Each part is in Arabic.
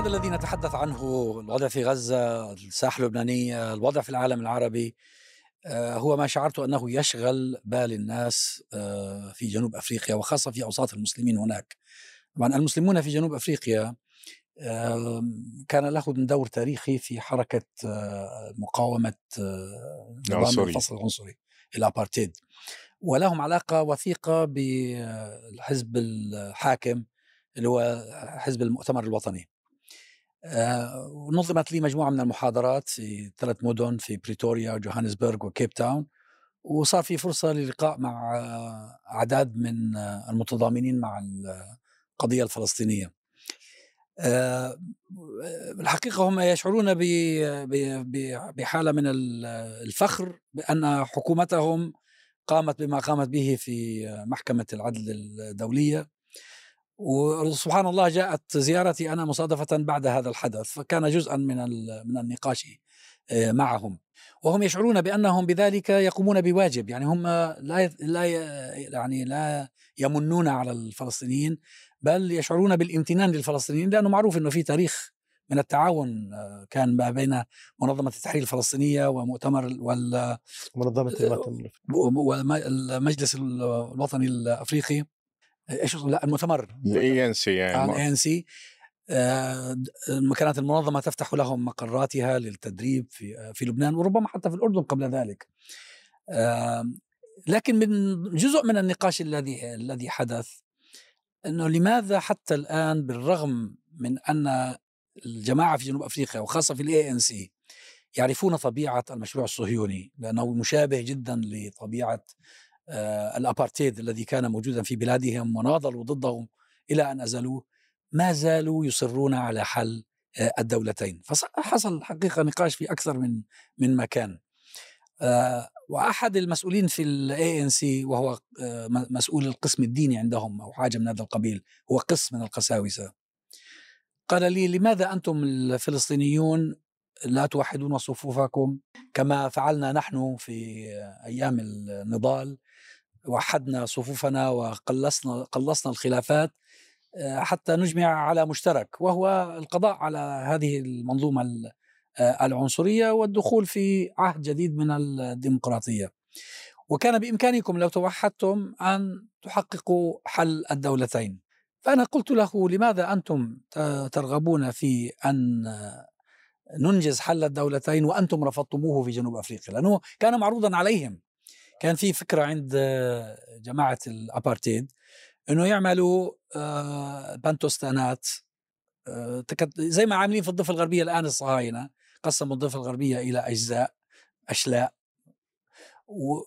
هذا الذي نتحدث عنه الوضع في غزة الساحة اللبنانية الوضع في العالم العربي آه، هو ما شعرت أنه يشغل بال الناس آه، في جنوب أفريقيا وخاصة في أوساط المسلمين هناك. طبعا المسلمون في جنوب أفريقيا كان لهم دور تاريخي في حركة آه، مقاومة نظام الفصل العنصري الأبارتيد. ولهم علاقة وثيقة بالحزب الحاكم اللي هو حزب المؤتمر الوطني. نظمت لي مجموعة من المحاضرات في ثلاث مدن في بريتوريا وجوهانسبرغ وكيب تاون. وصار في فرصة للقاء مع أعداد من المتضامنين مع القضية الفلسطينية. آه، الحقيقة هم يشعرون بحالة من الفخر بأن حكومتهم قامت بما قامت به في محكمة العدل الدولية. وسبحان الله جاءت زيارتي أنا مصادفة بعد هذا الحدث فكان جزءا من من النقاش آه، معهم. وهم يشعرون بأنهم بذلك يقومون بواجب يعني هم لا لا يعني لا يمنون على الفلسطينيين بل يشعرون بالامتنان للفلسطينيين لأنه معروف إنه في تاريخ من التعاون آه، كان ما بين منظمة التحرير الفلسطينية ومؤتمر وال منظمة المجلس الوطني الأفريقي إيش لا المؤتمر. ال ANC يعني ال A NC. كانت المنظمة تفتح لهم مقراتها للتدريب في آه، في لبنان وربما حتى في الأردن قبل ذلك. لكن من جزء من النقاش الذي الذي حدث إنه لماذا حتى الآن بالرغم من أن الجماعة في جنوب أفريقيا وخاصة في ال ANC يعرفون طبيعة المشروع الصهيوني لأنه مشابه جدا لطبيعة آه، الأبارتيد الذي كان موجودا في بلادهم وناضلوا ضده إلى أن أزالوه ما زالوا يصرون على حل آه، الدولتين. فحصل حقيقة نقاش في أكثر من من مكان. آه، وأحد المسؤولين في ال ANC وهو مسؤول القسم الديني عندهم أو حاجة من هذا القبيل هو قسم من القساوسة. قال لي لماذا أنتم الفلسطينيون لا توحدون صفوفكم؟ كما فعلنا نحن في أيام النضال وحدنا صفوفنا وقلصنا قلصنا الخلافات آه، حتى نجمع على مشترك وهو القضاء على هذه المنظومة آه، العنصرية والدخول في عهد جديد من الديمقراطية. وكان بإمكانكم لو توحدتم أن تحققوا حل الدولتين. فأنا قلت له لماذا أنتم ترغبون في أن ننجز حل الدولتين وأنتم رفضتموه في جنوب أفريقيا لأنه كان معروضا عليهم كان في فكرة عند جماعة الأبارتيد إنه يعملوا آه، بانتوستانات آه، زي ما عاملين في الضفة الغربية الآن الصهاينة قسموا الضفة الغربية إلى أجزاء أشلاء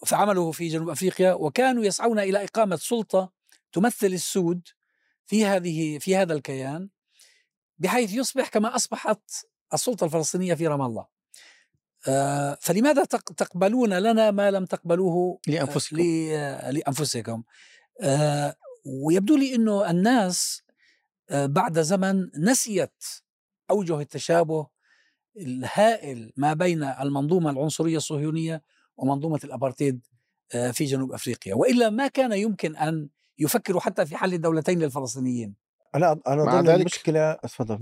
فعملوا في جنوب أفريقيا وكانوا يسعون إلى إقامة سلطة تمثل السود في هذه في هذا الكيان بحيث يصبح كما أصبحت السلطة الفلسطينية في رام الله. فلماذا تقبلون لنا ما لم تقبلوه آه، لأنفسكم. لأنفسكم؟ آه، ويبدو لي إنه الناس بعد زمن نسيت أوجه التشابه الهائل ما بين المنظومة العنصرية الصهيونية ومنظومة الأبارتيد في جنوب أفريقيا. وإلا ما كان يمكن أن يفكروا حتى في حل الدولتين للفلسطينيين. أنا أنا مع ذلك المشكلة اتفضل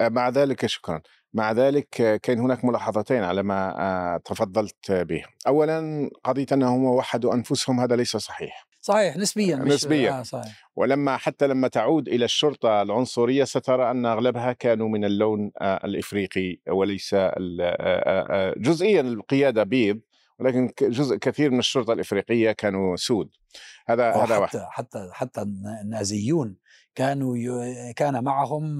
مع ذلك شكرا. مع ذلك كان هناك ملاحظتين على ما تفضلت به أولا قضية أنهم وحدوا أنفسهم هذا ليس صحيح. صحيح نسبيا نسبيا. آه صحيح. ولما حتى لما تعود إلى الشرطة العنصرية سترى أن أغلبها كانوا من اللون الإفريقي وليس جزئيا القيادة بيض ولكن جزء كثير من الشرطة الإفريقية كانوا سود. هذا هذا واحد. حتى حتى النازيون كانوا ي... كان معهم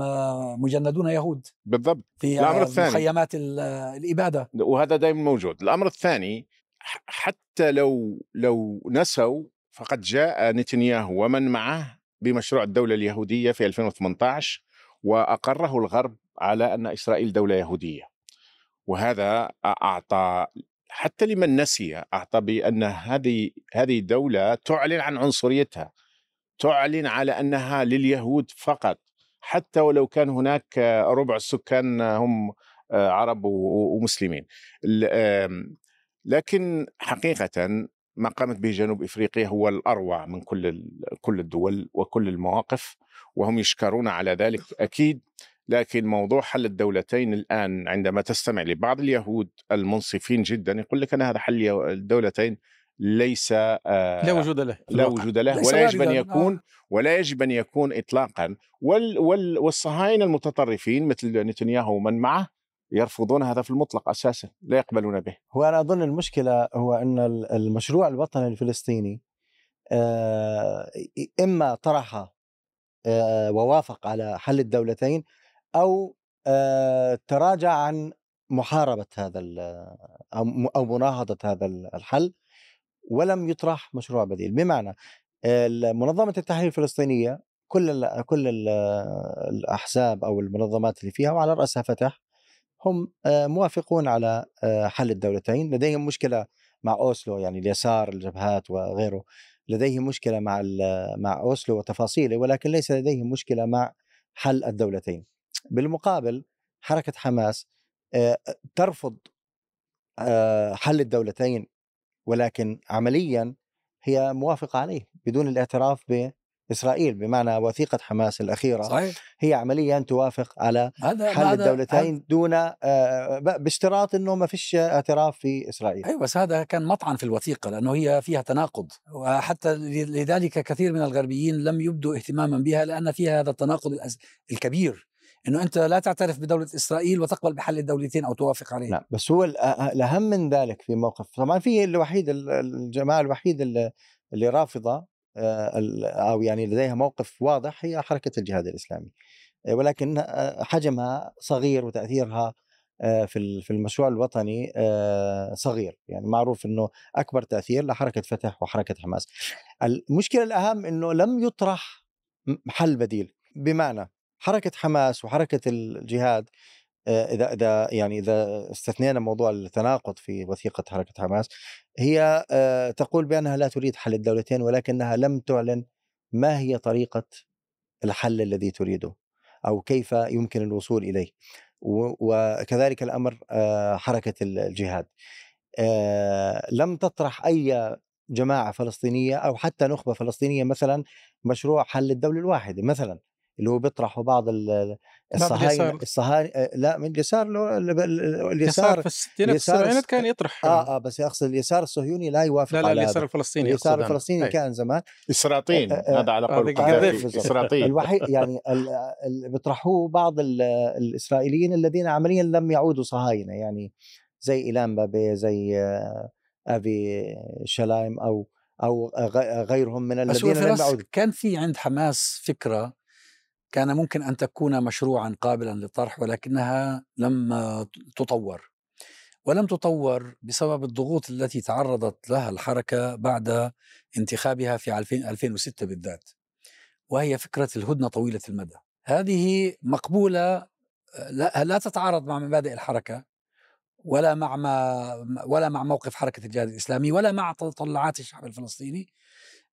مجندون يهود بالضبط. في الأمر الثاني مخيمات الإبادة. وهذا دائما موجود. الأمر الثاني حتى لو لو نسوا فقد جاء نتنياهو ومن معه بمشروع الدولة اليهودية في 2018 وأقره الغرب على أن إسرائيل دولة يهودية. وهذا أعطى حتى لمن نسي أعطى بأن هذه هذه دوله تعلن عن عنصريتها. تعلن على أنها لليهود فقط حتى ولو كان هناك ربع السكان هم آه، عرب ومسلمين. لكن حقيقه ما قامت به جنوب إفريقيا هو الأروع من كل كل الدول وكل المواقف وهم يشكرون على ذلك أكيد لكن موضوع حل الدولتين الآن عندما تستمع لبعض اليهود المنصفين جدا يقول لك أن هذا حل الدولتين ليس آه لا وجود له. لا وجود له ولا يجب أن يكون آه. ولا يجب أن يكون اطلاقا. وال وال والصهاينة المتطرفين مثل نتنياهو ومن معه يرفضون هذا في المطلق أساسا لا يقبلون به. هو أنا أظن المشكلة هو أن المشروع الوطني الفلسطيني آه، إما طرح ووافق على حل الدولتين أو تراجع عن محاربة هذا أو مناهضة هذا الحل. ولم يطرح مشروع بديل. بمعنى منظمة التحرير الفلسطينية كل كل الأحزاب أو المنظمات اللي فيها وعلى رأسها فتح هم موافقون على حل الدولتين. لديهم مشكلة مع أوسلو يعني اليسار الجبهات وغيره. لديهم مشكلة مع مع أوسلو وتفاصيله ولكن ليس لديهم مشكلة مع حل الدولتين. بالمقابل حركة حماس ترفض حل الدولتين ولكن عمليا هي موافقة عليه بدون الاعتراف اسرائيل بمعنى وثيقة حماس الأخيرة صحيح. هي عمليا توافق على هذا حل هذا الدولتين هذا دون آه، باشتراط إنه ما فيش اعتراف في إسرائيل أيوه بس هذا كان مطعن في الوثيقة لأنه هي فيها تناقض وحتى لذلك كثير من الغربيين لم يبدوا اهتماما بها لأن فيها هذا التناقض الكبير إنه أنت لا تعترف بدولة إسرائيل وتقبل بحل الدولتين أو توافق عليه. لا بس هو الأهم من ذلك في موقف طبعا في الوحيد الجماعة الوحيد اللي, اللي رافضة آه، أو يعني لديها موقف واضح هي حركة الجهاد الإسلامي. آه، ولكن آه، حجمها صغير وتأثيرها في في المشروع الوطني صغير. يعني معروف إنه أكبر تأثير لحركة فتح وحركة حماس. المشكلة الأهم إنه لم يطرح حل بديل. بمعنى حركة حماس وحركة الجهاد إذا إذا يعني إذا استثنينا موضوع التناقض في وثيقة حركة حماس هي تقول بأنها لا تريد حل الدولتين ولكنها لم تعلن ما هي طريقة الحل الذي تريده أو كيف يمكن الوصول إليه وكذلك الأمر حركة الجهاد. لم تطرح أي جماعة فلسطينية أو حتى نخبة فلسطينية مثلا مشروع حل الدولة الواحدة مثلا. اللي هو بيطرحوا بعض الصهاينة الصهاينة لا من اليسار اليسار في الستينات والسبعينات كان يطرح. آه آه بس اقصد اليسار الصهيوني لا يوافق لا لا على اليسار الفلسطيني اليسار الفلسطيني كان زمان اسراطين هذا على قول اسراطين الوحيد يعني بيطرحوه بعض الإسرائيليين الذين عمليا لم يعودوا صهاينة يعني زي إيلان بابي زي افي شلايم أو أو غيرهم من الذين لم يعودوا. كان في عند حماس فكرة كان ممكن أن تكون مشروعا قابلا للطرح ولكنها لم تطور. ولم تطور بسبب الضغوط التي تعرضت لها الحركة بعد انتخابها في 2006 بالذات وهي فكرة الهدنة طويلة المدى. هذه مقبولة لا, لا تتعارض مع مبادئ الحركة ولا مع ما ولا مع موقف حركة الجهاد الإسلامي ولا مع تطلعات الشعب الفلسطيني.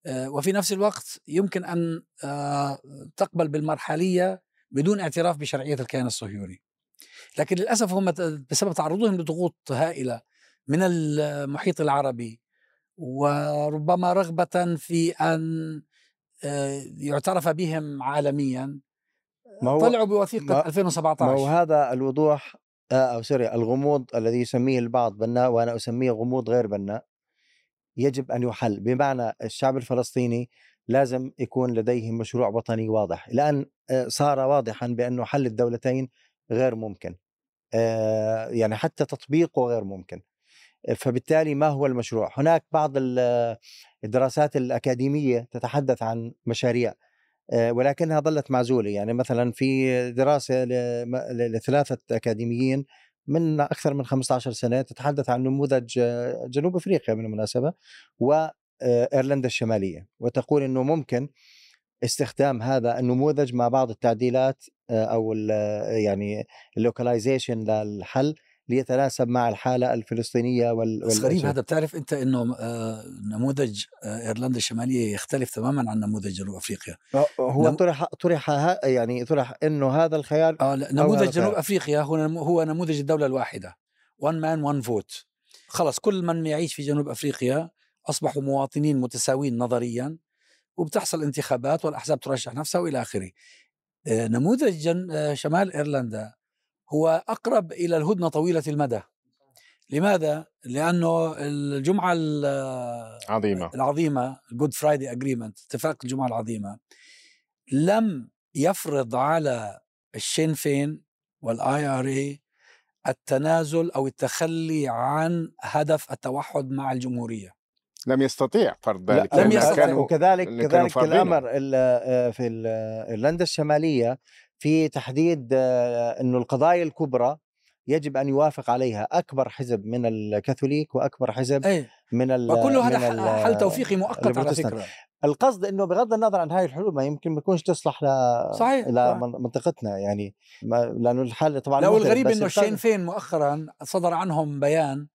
وفي نفس الوقت يمكن أن آه، تقبل بالمرحلية بدون اعتراف بشرعية الكيان الصهيوني. لكن للأسف هم بسبب تعرضهم لضغوط هائلة من المحيط العربي وربما رغبة في أن آه، يعترف بهم عالميا ما هو طلعوا بوثيقة ما 2017 ما هو هذا الوضوح أو سوري الغموض الذي يسميه البعض بناء وأنا أسميه غموض غير بناء يجب أن يحل. بمعنى الشعب الفلسطيني لازم يكون لديه مشروع وطني واضح. الآن آه، صار واضحا بأنه حل الدولتين غير ممكن. آه، يعني حتى تطبيقه غير ممكن. فبالتالي ما هو المشروع؟ هناك بعض الدراسات الأكاديمية تتحدث عن مشاريع آه، ولكنها ظلت معزولة. يعني مثلا في دراسة لثلاثة أكاديميين من أكثر من 15 سنة تتحدث عن نموذج آه، جنوب أفريقيا بالمناسبه وايرلندا آه، الشمالية. وتقول إنه ممكن استخدام هذا النموذج مع بعض التعديلات آه، أو يعني ال localization للحل ليتناسب مع الحالة الفلسطينية وال بس غريب هذا بتعرف أنت إنه آه، نموذج آه، إيرلندا الشمالية يختلف تماما عن نموذج جنوب أفريقيا. هو نم... طرح طرح يعني طرح إنه هذا الخيار آه نموذج جنوب أفريقيا هو هو نموذج الدولة الواحدة. one man one vote خلص كل من يعيش في جنوب أفريقيا أصبحوا مواطنين متساويين نظريا وبتحصل انتخابات والأحزاب ترشح نفسها وإلى آخره. آه، نموذج آه، شمال إيرلندا هو أقرب إلى الهدنة طويلة المدى. لماذا؟ لأنه الجمعة العظيمه العظيمة ال Good Friday Agreement اتفاق الجمعة العظيمة لم يفرض على الشين فين وال IRA التنازل أو التخلي عن هدف التوحد مع الجمهورية. لم يستطيع فرض ذلك لم يستطيع. وكذلك كذلك الأمر آه، في ايرلندا الشمالية في تحديد آه، إنه القضايا الكبرى يجب أن يوافق عليها. أكبر حزب من الكاثوليك وأكبر حزب أي. من ال وكل هذا حل توفيقي مؤقت على فكرة. القصد إنه بغض النظر عن هاي الحلول ما يمكن ما تكونش تصلح ل صحيح إلى منطقتنا يعني. ما لأنه الحل طبعا لا والغريب إنه الشين فين مؤخرا صدر عنهم بيان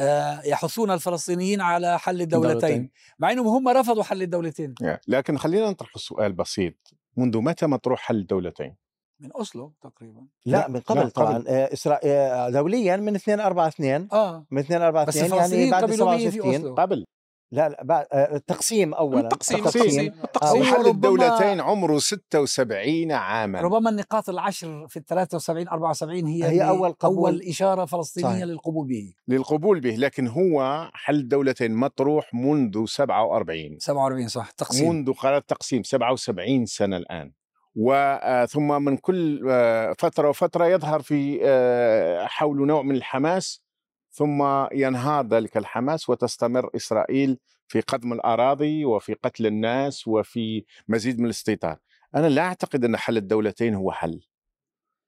آه، يحثون الفلسطينيين على حل الدولتين, الدولتين. مع إنهم هم رفضوا حل الدولتين. لكن خلينا نطرح السؤال بسيط. منذ متى مطروح حل الدولتين؟ من أوسلو تقريبا. لا, لا من قبل, قبل. طبعا آه، اسرائيل آه، دوليا من 2 4 2 آه. من 2 4 2 يعني بعد 67 قبل. لا لا بعد التقسيم اولا التقسيم التقسيم. التقسيم حل الدولتين عمره 76 عاما. ربما النقاط العشر في ال 73 74 هي, هي أول قبول. أول إشارة فلسطينية صحيح. للقبول به. للقبول به لكن هو حل الدولتين مطروح منذ 47 47 صح. تقسيم. منذ قرار التقسيم 77 سنة الآن. وثم من كل فترة وفترة يظهر في حول نوع من الحماس ثم ينهار ذلك الحماس وتستمر إسرائيل في قدم الأراضي وفي قتل الناس وفي مزيد من الاستيطان. أنا لا أعتقد أن حل الدولتين هو حل.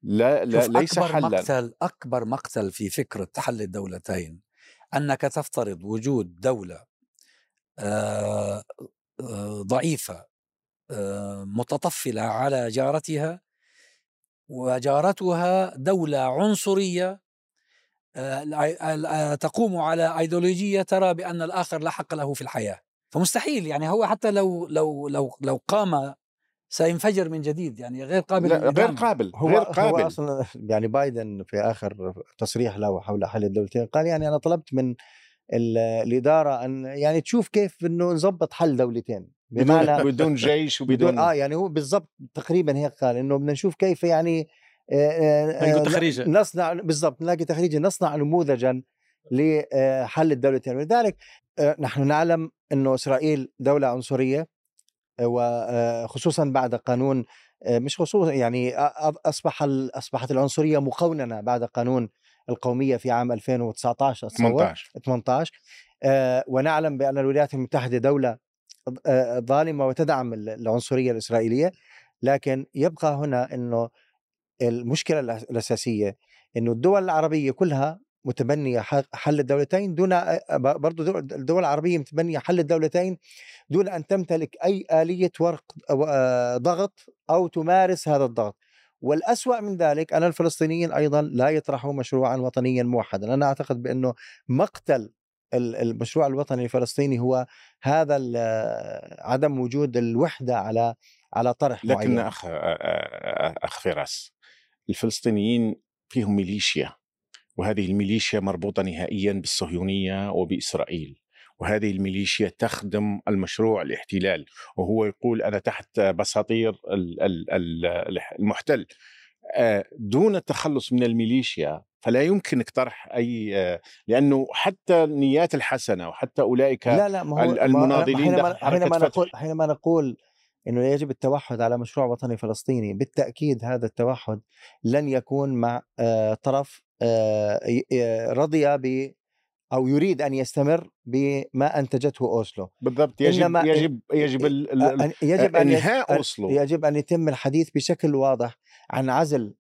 لا لا ليس أكبر حلا مقتل أكبر مقتل في فكرة حل الدولتين أنك تفترض وجود دولة آه، آه، ضعيفة آه، متطفلة على جارتها وجارتها دولة عنصرية تقوم على ايديولوجيه ترى بأن الآخر لا حق له في الحياة. فمستحيل يعني هو حتى لو لو لو لو قام سينفجر من جديد يعني غير قابل لا غير قابل هو غير قابل. هو أصلا يعني بايدن في آخر تصريح له حول حل الدولتين قال يعني أنا طلبت من الإدارة أن يعني تشوف كيف إنه نظبط حل دولتين. بمعنى بدون جيش وبدون بدون آه يعني هو بالضبط تقريبا هيك قال إنه بدنا نشوف كيف يعني تخريجا نصنع بالضبط نلاقي تخريجا نصنع نموذجا لحل الدولتين ولذلك نحن نعلم إنه إسرائيل دولة عنصرية وخصوصا بعد قانون مش خصوصا يعني أصبح أصبحت العنصرية مقوننه بعد قانون القومية في عام 2019 18 18 ونعلم بأن الولايات المتحدة دولة ظالمة وتدعم العنصرية الإسرائيلية. لكن يبقى هنا إنه المشكلة الأساسية إنه الدول العربية كلها متبنية حل الدولتين دون برضه الدول العربية متبنية حل الدولتين دون أن تمتلك أي آلية ورق ضغط أو تمارس هذا الضغط والأسوأ من ذلك أن الفلسطينيين أيضا لا يطرحوا مشروعا وطنيا موحدا أنا أعتقد بأنه مقتل المشروع الوطني الفلسطيني هو هذا عدم وجود الوحدة على على طرح لكن معين. أخ أخ فراس الفلسطينيين فيهم ميليشيا وهذه الميليشيا مربوطة نهائيا بالصهيونية وبإسرائيل وهذه الميليشيا تخدم المشروع الاحتلال وهو يقول أنا تحت بساطير المحتل. آه، دون التخلص من الميليشيا فلا يمكنك طرح أي آه، لأنه حتى النيات الحسنة وحتى أولئك لا لا ما هو المناضلين حينما, حينما نقول حينما نقول إنه يجب التوحد على مشروع وطني فلسطيني. بالتأكيد هذا التوحد لن يكون مع آه، طرف آه، رضي ب أو يريد أن يستمر بما أنتجته أوسلو. بالضبط. يجب يجب يجب يجب أن إنهاء أوسلو. يجب أن يتم الحديث بشكل واضح عن عزل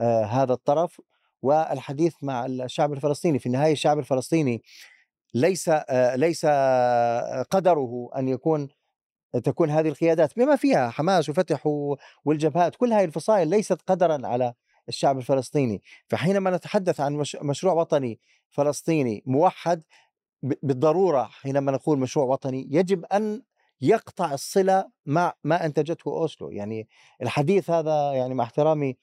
آه، هذا الطرف والحديث مع الشعب الفلسطيني. في النهاية الشعب الفلسطيني ليس ليس قدره أن يكون تكون هذه القيادات بما فيها حماس وفتح والجبهات كل هذه الفصائل ليست قدرا على الشعب الفلسطيني. فحينما نتحدث عن مشروع وطني فلسطيني موحد بالضرورة حينما نقول مشروع وطني يجب أن يقطع الصلة مع ما أنتجته أوسلو. يعني الحديث هذا يعني مع احترامي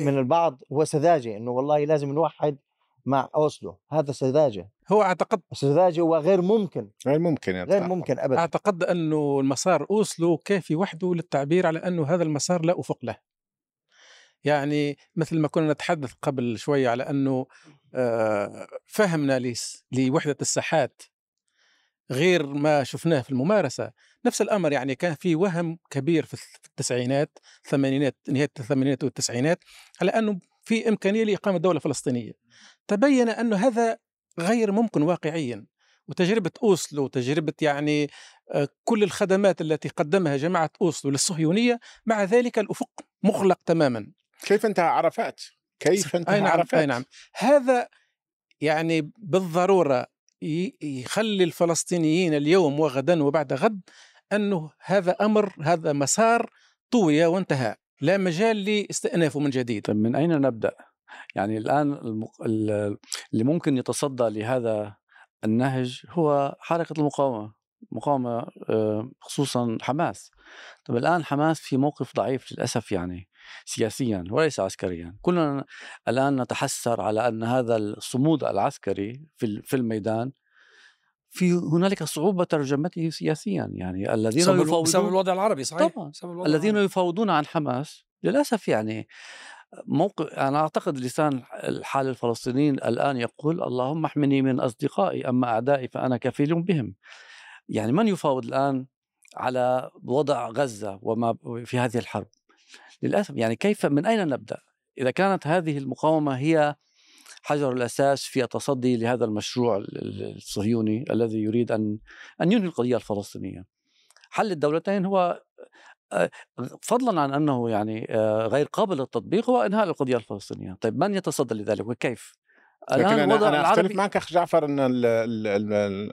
من البعض هو سذاجة إنه والله لازم نوحد مع أوسلو. هذا سذاجة. هو أعتقد سذاجة وغير ممكن. غير ممكن غير ممكن ابدا. أعتقد أنه المسار أوسلو كافي وحده للتعبير على أنه هذا المسار لا أفق له. يعني مثل ما كنا نتحدث قبل شوية على أنه آه، فهمنا لوحدة الساحات غير ما شفناه في الممارسة. نفس الأمر يعني كان في وهم كبير في التسعينات الثمانينات نهاية الثمانينات والتسعينات على أنه في إمكانية لإقامة دولة فلسطينية تبين أنه هذا غير ممكن واقعيا وتجربة أوسلو وتجربة يعني آه، كل الخدمات التي قدمها جماعة أوسلو للصهيونية مع ذلك الأفق مغلق تماما كيف انتهى عرفات؟ كيف انتهى أي نعم عرفات؟ أي نعم هذا يعني بالضرورة يخلي الفلسطينيين اليوم وغدا وبعد غد أنه هذا أمر هذا مسار طوي وانتهى لا مجال لاستئنافه من جديد. طيب من أين نبدأ؟ يعني الآن المق... اللي ممكن يتصدى لهذا النهج هو حركة المقاومة مقاومة آه، خصوصا حماس. طب الآن حماس في موقف ضعيف للأسف يعني سياسيا وليس عسكريا. كلنا الآن نتحسر على أن هذا الصمود العسكري في في الميدان في هنالك صعوبة ترجمته سياسيا يعني الذين بسبب يفاوضون بسبب الوضع العربي صحيح؟ طبعا. الذين العربي. يفاوضون عن حماس للأسف يعني موقف أنا أعتقد لسان الحال الفلسطينيين الآن يقول اللهم احمني من أصدقائي أما أعدائي فأنا كفيل بهم. يعني من يفاوض الآن على وضع غزة وما في هذه الحرب؟ للأسف يعني كيف من أين نبدأ؟ إذا كانت هذه المقاومة هي حجر الأساس في التصدي لهذا المشروع الصهيوني الذي يريد أن أن ينهي القضية الفلسطينية. حل الدولتين هو آه، فضلا عن أنه يعني آه، غير قابل للتطبيق هو إنهاء القضية الفلسطينية، طيب من يتصدى لذلك وكيف؟ لكن أنا, أنا أختلف معك أخ جعفر إن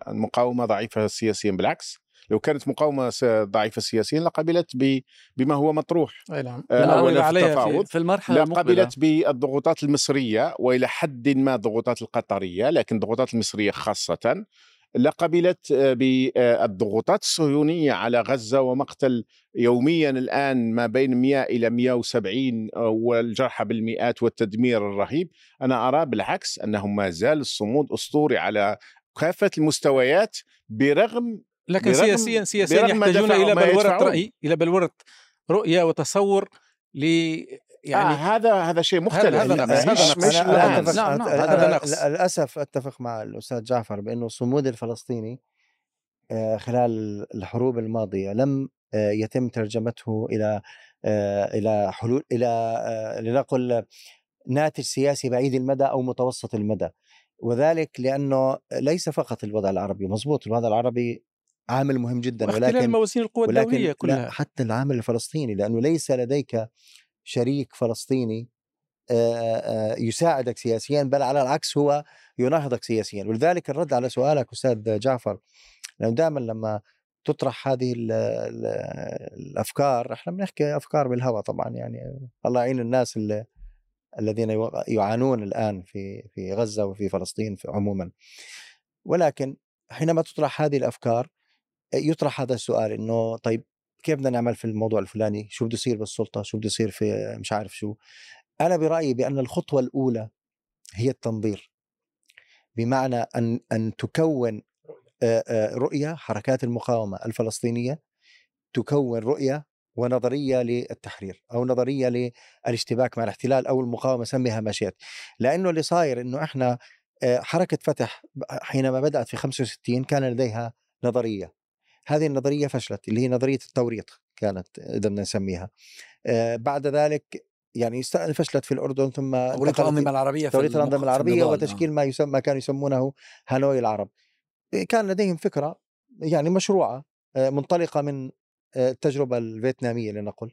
المقاومة ضعيفة سياسيا بالعكس. لو كانت مقاومة ضعيفة سياسيا لقبلت بما هو مطروح. أي نعم. آه التفاوض في المرحلة لقبلت بالضغوطات المصرية وإلى حد ما الضغوطات القطرية لكن الضغوطات المصرية خاصة لقبلت آه، بالضغوطات الصهيونية على غزة ومقتل يوميا الآن ما بين 100 إلى 170 آه، والجرحى بالمئات والتدمير الرهيب. أنا أرى بالعكس أنه ما زال الصمود أسطوري على كافة المستويات برغم لكن سياسيا سياسيا يحتاجون إلى بلورة رأي إلى بلورة رؤية وتصور ل يعني آه هذا هذا شيء مختلف. هذا نقص. مش, مش أنا أتفق نعم نعم. هذا نقص. للأسف أتفق مع الأستاذ جعفر بأنه الصمود الفلسطيني آه، خلال الحروب الماضية لم آه، يتم ترجمته إلى آه، إلى حلول إلى لنقل ناتج سياسي بعيد المدى أو متوسط المدى. وذلك لأنه ليس فقط الوضع العربي مضبوط الوضع العربي عامل مهم جدا ولكن موازين القوى الدولية كلها. حتى العامل الفلسطيني لأنه ليس لديك شريك فلسطيني يساعدك سياسيا بل على العكس هو يناهضك سياسيا. ولذلك الرد على سؤالك أستاذ جعفر لأنه دائما لما تطرح هذه ال ال الأفكار إحنا بنحكي أفكار بالهواء طبعا يعني الله يعين الناس اللي الذين يعانون الآن في في غزة وفي فلسطين عموما. ولكن حينما تطرح هذه الأفكار يطرح هذا السؤال إنه طيب كيف بدنا نعمل في الموضوع الفلاني؟ شو بده يصير بالسلطة؟ شو بده يصير في مش عارف شو؟ أنا برأيي بأن الخطوة الأولى هي التنظير. بمعنى أن أن تكون رؤية حركات المقاومة الفلسطينية تكون رؤية ونظرية للتحرير أو نظرية للاشتباك مع الاحتلال أو المقاومة سميها ما شئت. لأنه اللي صاير إنه إحنا حركة فتح حينما بدأت في 65 كان لديها نظرية. هذه النظرية فشلت اللي هي نظرية التوريط كانت إذا بدنا نسميها. آه بعد ذلك يعني فشلت في الأردن ثم توريط الأنظمة العربية توريط الأنظمة العربية وتشكيل ما يسمى كانوا يسمونه هانوي العرب. كان لديهم فكرة يعني مشروعة آه منطلقة من آه التجربة الفيتنامية لنقل.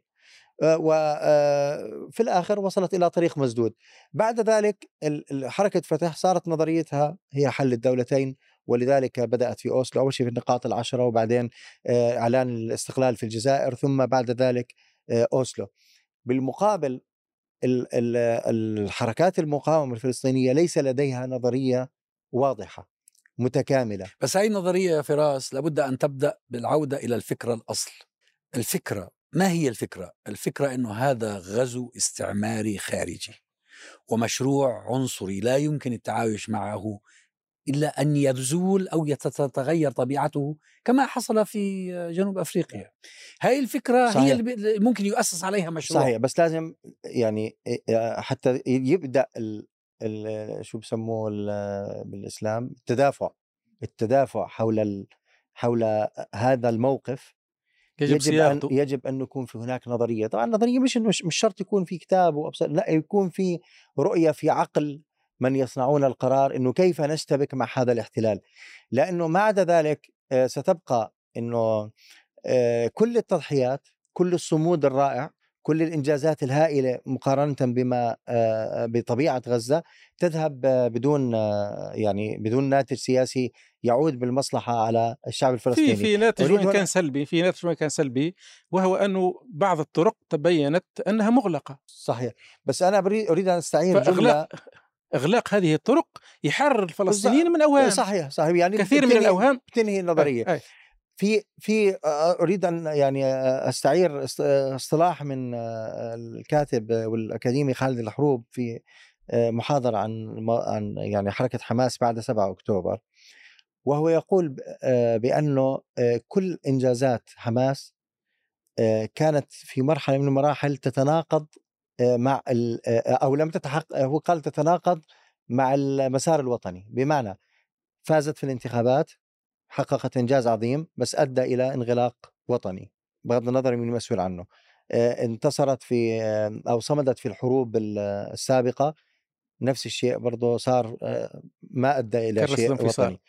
وفي الآخر وصلت إلى طريق مسدود. بعد ذلك حركة فتح صارت نظريتها هي حل الدولتين ولذلك بدأت في أوسلو أول شيء في النقاط العشرة وبعدين إعلان الاستقلال في الجزائر ثم بعد ذلك أوسلو. بالمقابل الحركات المقاومة الفلسطينية ليس لديها نظرية واضحة متكاملة. بس هاي النظرية يا فراس؟ لابد أن تبدأ بالعودة إلى الفكرة الأصل. الفكرة ما هي الفكرة؟ الفكرة أنه هذا غزو استعماري خارجي ومشروع عنصري لا يمكن التعايش معه إلا أن يزول أو تتغير طبيعته كما حصل في جنوب أفريقيا هاي الفكرة صحيح. هي اللي ممكن يؤسس عليها مشروع صحيح بس لازم يعني حتى يبدأ ال ال شو بسموه بالإسلام التدافع التدافع حول ال حول هذا الموقف يجب يجب أن يجب أن يكون في هناك نظرية، طبعا النظرية مش إنه مش شرط يكون في كتاب وأبصر لا يكون في رؤية في عقل من يصنعون القرار إنه كيف نشتبك مع هذا الاحتلال، لأنه ما عدا ذلك آه، ستبقى إنه آه، كل التضحيات، كل الصمود الرائع كل الإنجازات الهائلة مقارنة بما آه، بطبيعة غزة تذهب بدون يعني بدون ناتج سياسي يعود بالمصلحة على الشعب الفلسطيني. في في ناتج وين كان سلبي في ناتج وين كان سلبي وهو أنه بعض الطرق تبينت أنها مغلقة. صحيح. بس أنا أريد أن استعير جمله إغلاق هذه الطرق يحرر الفلسطينيين من أوهام. صحيح صحيح. يعني كثير من الأوهام. تنهي النظرية. أي. في في أريد أن يعني أستعير اصطلاح من الكاتب والأكاديمي خالد الحروب في محاضرة عن عن يعني حركة حماس بعد 7 أكتوبر. وهو يقول بأنه كل إنجازات حماس كانت في مرحلة من المراحل تتناقض مع أو لم تتحقق هو قال تتناقض مع المسار الوطني. بمعنى فازت في الانتخابات حققت إنجاز عظيم بس أدى إلى انغلاق وطني بغض النظر من المسؤول عنه. انتصرت في أو صمدت في الحروب السابقة. نفس الشيء برضه صار ما أدى إلى شيء وطني.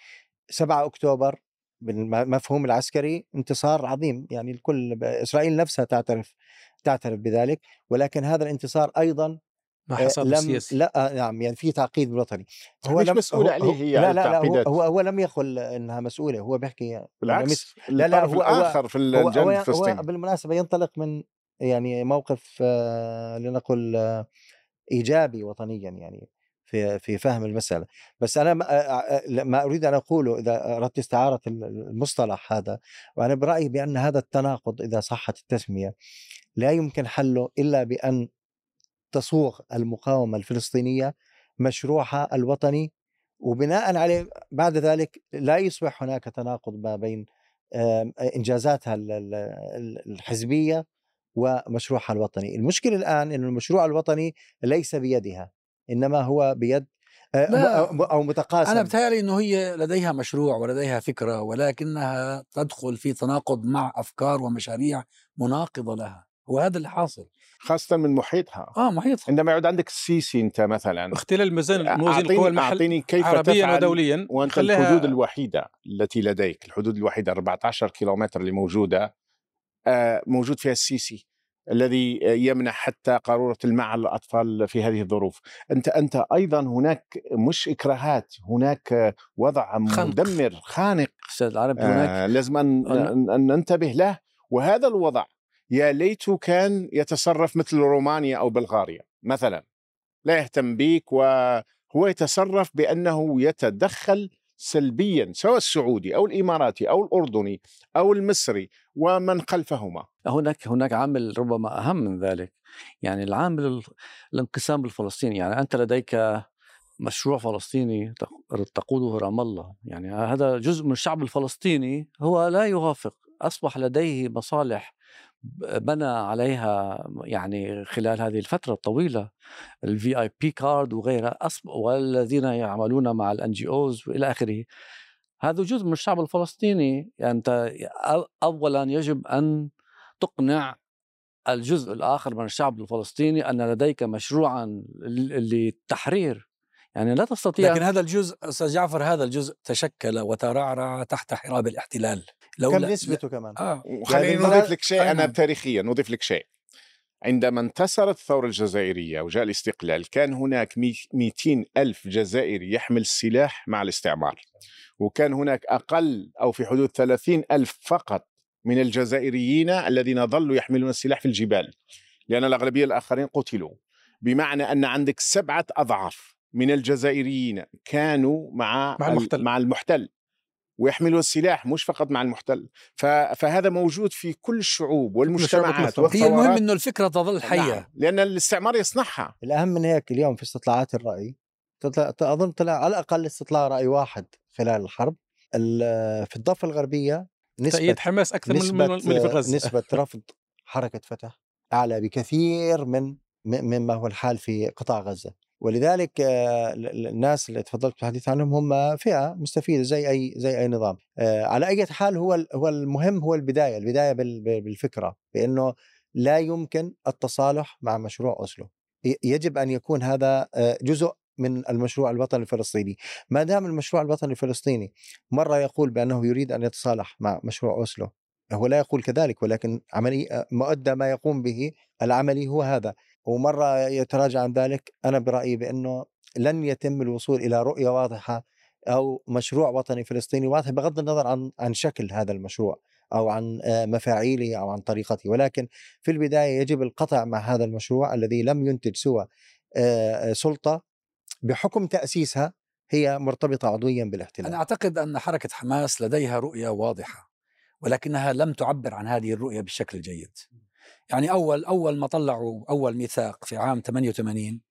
7 أكتوبر بالمفهوم العسكري انتصار عظيم يعني الكل إسرائيل نفسها تعترف تعترف بذلك ولكن هذا الانتصار أيضا ما حصل لم لأ نعم يعني في تعقيد وطني هو مش لم مسؤول عليه هي لا لا, لا هو, هو, هو لم يقل إنها مسؤولة هو بيحكي بالعكس لا لا هو اخر في الجانب الفلسطيني هو بالمناسبة ينطلق من يعني موقف آه لنقل آه إيجابي وطنيا يعني في في فهم المسألة. بس أنا ما, ما أريد أن أقوله إذا أردت استعارة المصطلح هذا وأنا برأيي بأن هذا التناقض إذا صحت التسمية لا يمكن حله إلا بأن تصوغ المقاومة الفلسطينية مشروعها الوطني وبناء عليه بعد ذلك لا يصبح هناك تناقض ما بين إنجازاتها الحزبية ومشروعها الوطني، المشكلة الآن إن المشروع الوطني ليس بيدها إنما هو بيد أو متقاسم. أنا بتهيألي إنه هي لديها مشروع ولديها فكرة ولكنها تدخل في تناقض مع أفكار ومشاريع مناقضة لها. وهذا اللي حاصل. خاصة من محيطها. آه محيطها. عندما يعود عندك السيسي أنت مثلا اختلال الميزان موازين القوى المحل أعطيني كيف عربيا ودوليا وأنت خليها... الحدود الوحيدة التي لديك الحدود الوحيدة 14 كيلومتر اللي موجودة آه موجود فيها السيسي الذي يمنح حتى قارورة الماء للأطفال في هذه الظروف. أنت أنت أيضا هناك مش إكراهات هناك وضع مدمر خانق. العربي هناك آه لازم أن, أن ننتبه له. وهذا الوضع يا ليته كان يتصرف مثل رومانيا أو بلغاريا مثلا لا يهتم بك وهو يتصرف بأنه يتدخل سلبيا سواء السعودي أو الإماراتي أو الأردني أو المصري ومن خلفهما. هناك هناك عامل ربما أهم من ذلك يعني العامل الانقسام الفلسطيني يعني أنت لديك مشروع فلسطيني تقوده رام الله يعني هذا جزء من الشعب الفلسطيني هو لا يوافق أصبح لديه مصالح بنى عليها يعني خلال هذه الفترة الطويلة ال VIP card وغيرها والذين يعملون مع ال NGOs وإلى آخره. هذا جزء من الشعب الفلسطيني. يعني أنت اولا يجب أن تقنع الجزء الآخر من الشعب الفلسطيني أن لديك مشروعا للتحرير يعني لا تستطيع لكن هذا الجزء أستاذ جعفر هذا الجزء تشكل وترعرع تحت حراب الاحتلال. لو كم نسبته كمان؟ آه وخليني يعني نضيف لك شيء أنا تاريخيا نضيف لك شيء. عندما انتصرت الثورة الجزائرية وجاء الاستقلال كان هناك 200 ألف جزائري يحمل السلاح مع الاستعمار. وكان هناك أقل أو في حدود 30 ألف فقط من الجزائريين الذين ظلوا يحملون السلاح في الجبال. لأن الأغلبية الآخرين قتلوا. بمعنى أن عندك سبعة أضعاف من الجزائريين كانوا مع مع المحتل, مع المحتل. ويحملوا السلاح مش فقط مع المحتل ف- فهذا موجود في كل الشعوب والمجتمعات. هي المهم إنه الفكرة تظل حية نعم. لأن الاستعمار يصنعها الأهم من هيك اليوم في استطلاعات الرأي تطلع أظن طلع على الأقل استطلاع رأي واحد خلال الحرب ال- في الضفة الغربية نسبة تأييد حماس أكثر من نسبة من اللي في غزة نسبة رفض حركة فتح أعلى بكثير من مما هو الحال في قطاع غزة ولذلك آه، ال- ال- الناس اللي تفضلت بالحديث عنهم هم فئة مستفيدة زي أي زي أي نظام. آه، على أي حال هو هو المهم هو البداية البداية بال- بال- بالفكرة بأنه لا يمكن التصالح مع مشروع أوسلو. ي- يجب أن يكون هذا آه، جزء من المشروع الوطني الفلسطيني. ما دام المشروع الوطني الفلسطيني مرة يقول بأنه يريد أن يتصالح مع مشروع أوسلو هو لا يقول كذلك ولكن عملي مؤدى ما يقوم به العملي هو هذا. ومرة يتراجع عن ذلك أنا برأيي بأنه لن يتم الوصول إلى رؤية واضحة أو مشروع وطني فلسطيني واضح بغض النظر عن عن شكل هذا المشروع أو عن آه، مفاعيله أو عن طريقته. ولكن في البداية يجب القطع مع هذا المشروع الذي لم ينتج سوى آه، سلطة بحكم تأسيسها هي مرتبطة عضويا بالاحتلال. أنا أعتقد أن حركة حماس لديها رؤية واضحة ولكنها لم تعبر عن هذه الرؤية بشكل جيد. يعني أول أول ما طلعوا أول ميثاق في عام 88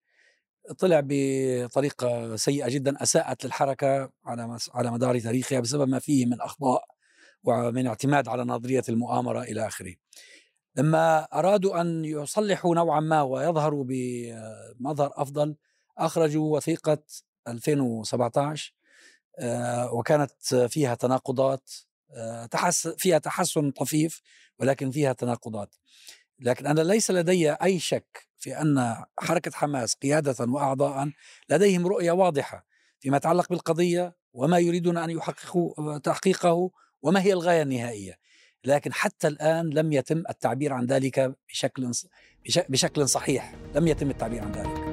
طلع بطريقة سيئة جدا أساءت للحركة على على مدار تاريخها بسبب ما فيه من أخطاء ومن اعتماد على نظرية المؤامرة إلى آخره. لما أرادوا أن يصلحوا نوعا ما ويظهروا بمظهر أفضل أخرجوا وثيقة 2017 آه، وكانت فيها تناقضات آه، تحس فيها تحسن طفيف ولكن فيها تناقضات لكن أنا ليس لدي أي شك في أن حركة حماس قيادة وأعضاء لديهم رؤية واضحة فيما يتعلق بالقضية وما يريدون أن يحققوا تحقيقه وما هي الغاية النهائية. لكن حتى الآن لم يتم التعبير عن ذلك بشكل بشكل صحيح. لم يتم التعبير عن ذلك.